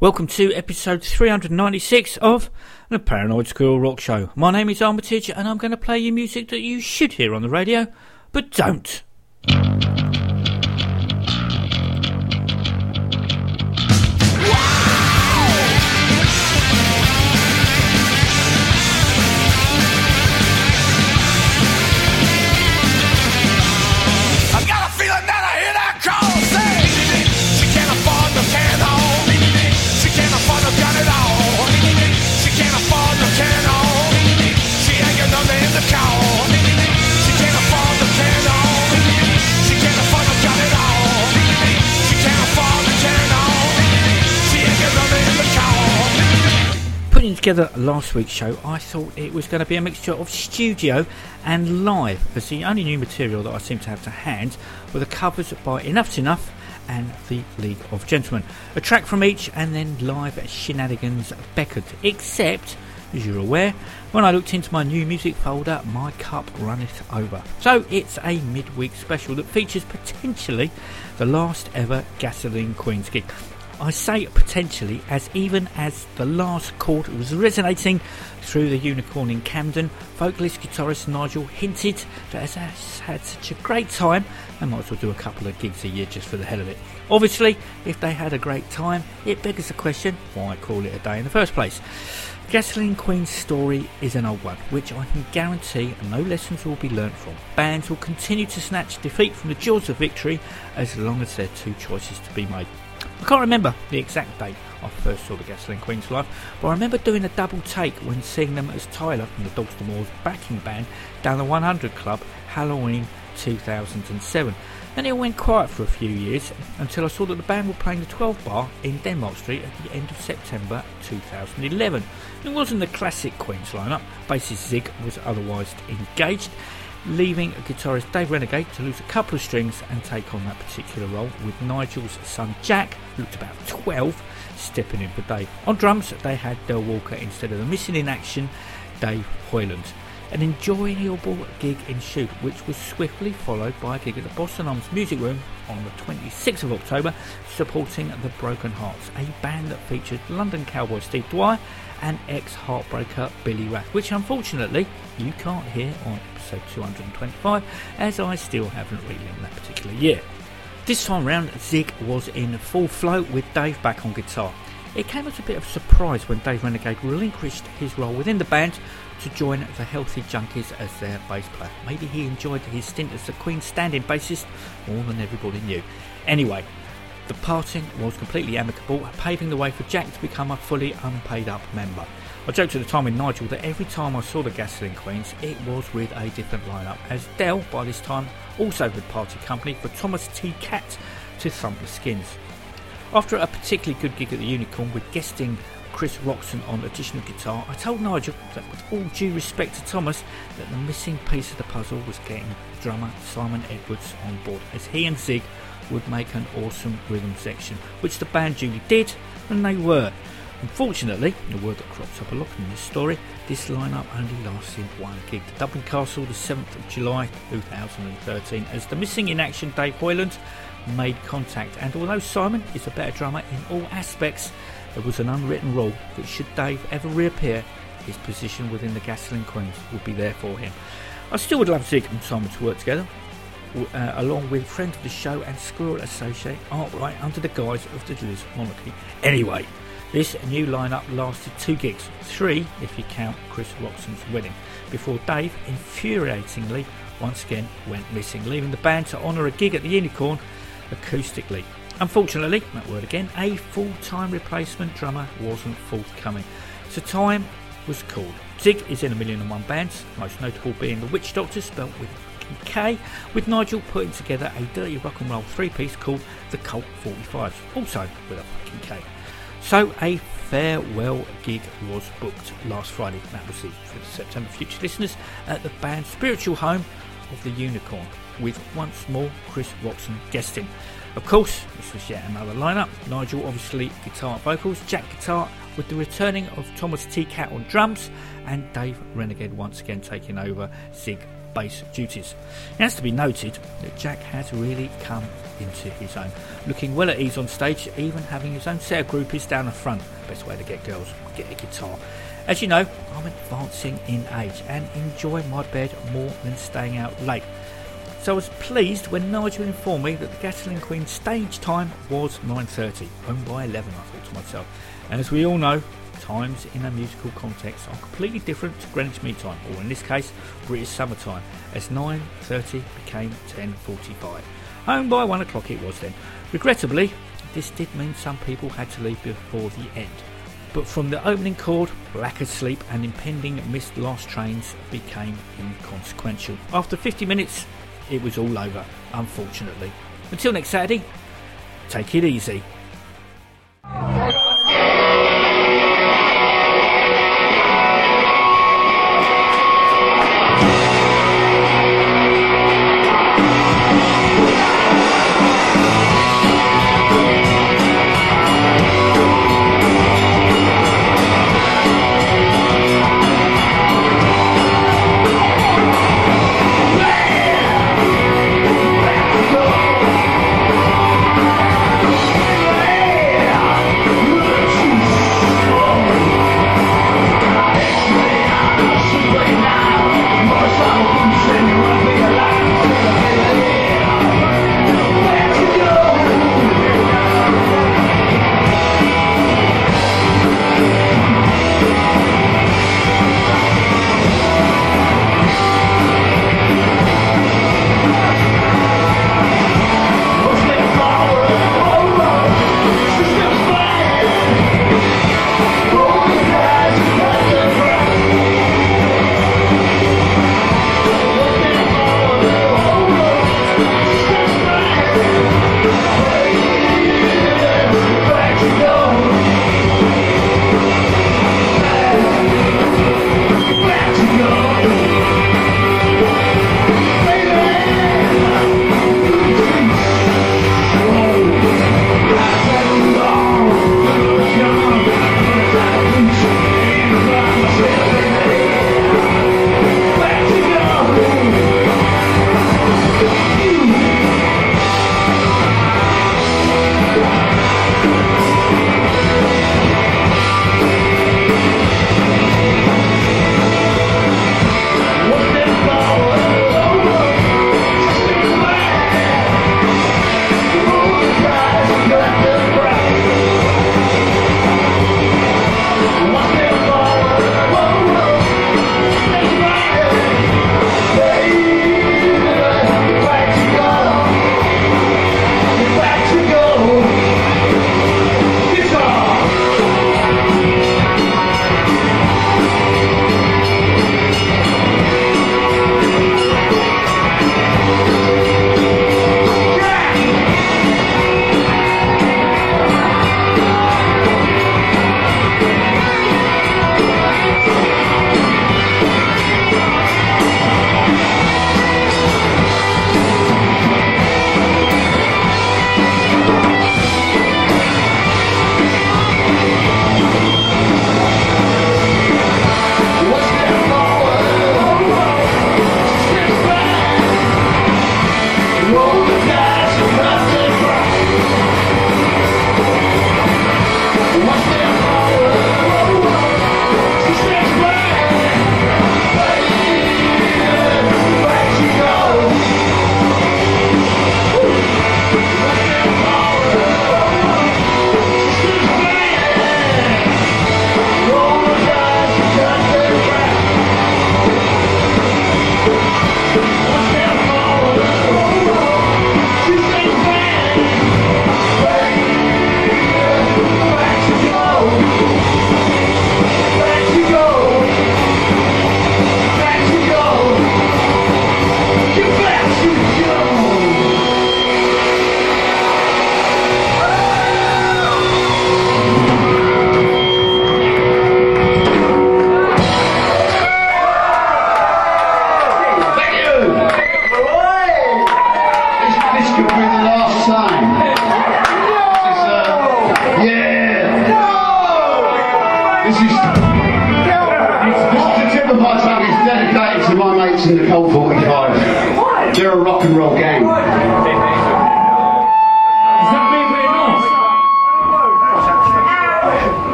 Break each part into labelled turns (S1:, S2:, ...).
S1: Welcome to episode 396 of the Paranoid Squirrel Rock Show. My name is Armitage and I'm going to play you music that you should hear on the radio, but don't. Together last week's show, I thought it was going to be a mixture of studio and live, as the only new material that I seem to have to hand were the covers by Enough's Enough and the League of Gentlemen. A track from each, and then live shenanigans beckoned. Except, as you're aware, when I looked into my new music folder, my cup runneth over. So it's a midweek special that features potentially the last ever Gasoline Queens gig. I say potentially, as even as the last chord was resonating through the unicorn in Camden, vocalist guitarist Nigel hinted that as has had such a great time, they might as well do a couple of gigs a year just for the hell of it. Obviously, if they had a great time, it begs the question why call it a day in the first place? Gasoline Queen's story is an old one, which I can guarantee no lessons will be learnt from. Bands will continue to snatch defeat from the jaws of victory as long as there are two choices to be made. I can't remember the exact date I first saw the Gasoline Queens live, but I remember doing a double take when seeing them as Tyla from the Dogs D'Amour backing band down the 100 Club Halloween 2007. Then it went quiet for a few years until I saw that the band were playing the 12 Bar in Denmark Street at the end of September 2011. It wasn't the classic Queens lineup, bassist Zig was otherwise engaged, leaving guitarist Dave Renegade to lose a couple of strings and take on that particular role, with Nigel's son Jack, who looked about 12, stepping in for Dave. On drums, they had Del Walker instead of the missing in action Dave Hoyland. An enjoyable gig ensued, which was swiftly followed by a gig at the Boston Arms Music Room on the 26th of October, supporting the Broken Hearts, a band that featured London cowboy Steve Dior and ex Heartbreaker Billy Rath, which unfortunately you can't hear on episode 225, as I still haven't relinked that particular year. This time round, Zig was in full flow with Dave back on guitar. It came as a bit of a surprise when Dave Renegade relinquished his role within the band to join the Healthy Junkies as their bass player. Maybe he enjoyed his stint as the Queen's standing bassist more than everybody knew. Anyway, the parting was completely amicable, paving the way for Jack to become a fully unpaid up member. I joked at the time with Nigel that every time I saw the Gasoline Queens, it was with a different lineup, as Del, by this time, also had party company for Thomas T. Cat to thump the skins. After a particularly good gig at the Unicorn with guesting Chris Rockson on additional guitar, I told Nigel that with all due respect to Thomas, that the missing piece of the puzzle was getting drummer Simon Edwards on board, as he and Zig would make an awesome rhythm section, which the band duly did, and they were. Unfortunately, the word that crops up a lot in this story, this lineup only lasted one gig. The Dublin Castle, the 7th of July 2013, as the missing in action Dave Hoyland made contact. And although Simon is a better drummer in all aspects, there was an unwritten rule that should Dave ever reappear, his position within the Gasoline Queens would be there for him. I still would love Zig and Simon to work together, uh, along with friend of the show and Squirrel Associate Arkwright under the guise of the Liz Monarchy. Anyway, this new lineup lasted two gigs, three if you count Chris Rockson's wedding, before Dave infuriatingly once again went missing, leaving the band to honour a gig at the Unicorn acoustically. Unfortunately, that word again, a full time replacement drummer wasn't forthcoming, so time was called. Zig is in a million and one bands, most notable being the Witch Doctors, spelt with K, with Nigel putting together a dirty rock and roll three piece called the Cult 45s, also with a fucking K. So a farewell gig was booked last Friday, that was the 5th September, future listeners, at the band's spiritual home of the Unicorn, with once more Chris Rockson guesting. Of course, this was yet another lineup. Nigel, obviously, guitar vocals, Jack guitar, with the returning of Thomas T. Cat on drums, and Dave Renegade once again taking over Zig
S2: bass duties. It has to be noted that Jack has really come into his own, looking well at ease on stage, even having his own set of groupies down the front. Best way to get girls, get a guitar. As you know, I'm advancing in age and enjoy my bed more than staying out late. So I was pleased when Nigel informed me that the Gasoline Queen stage time was 9.30, home by 11 I thought to myself. And as we all know, times in a musical context are completely different to Greenwich Mean Time, or in this case, British summertime as 9.30 became 10.45. Home by 1 o'clock it was then. Regrettably, this did mean some people had to leave before the end. But from the opening chord, lack of Sleep and impending missed last trains became inconsequential. After 50 minutes, it was all over, unfortunately. Until next Saturday, take it easy.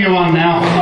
S3: continue on
S2: now.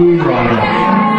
S2: Baby Moon Rider.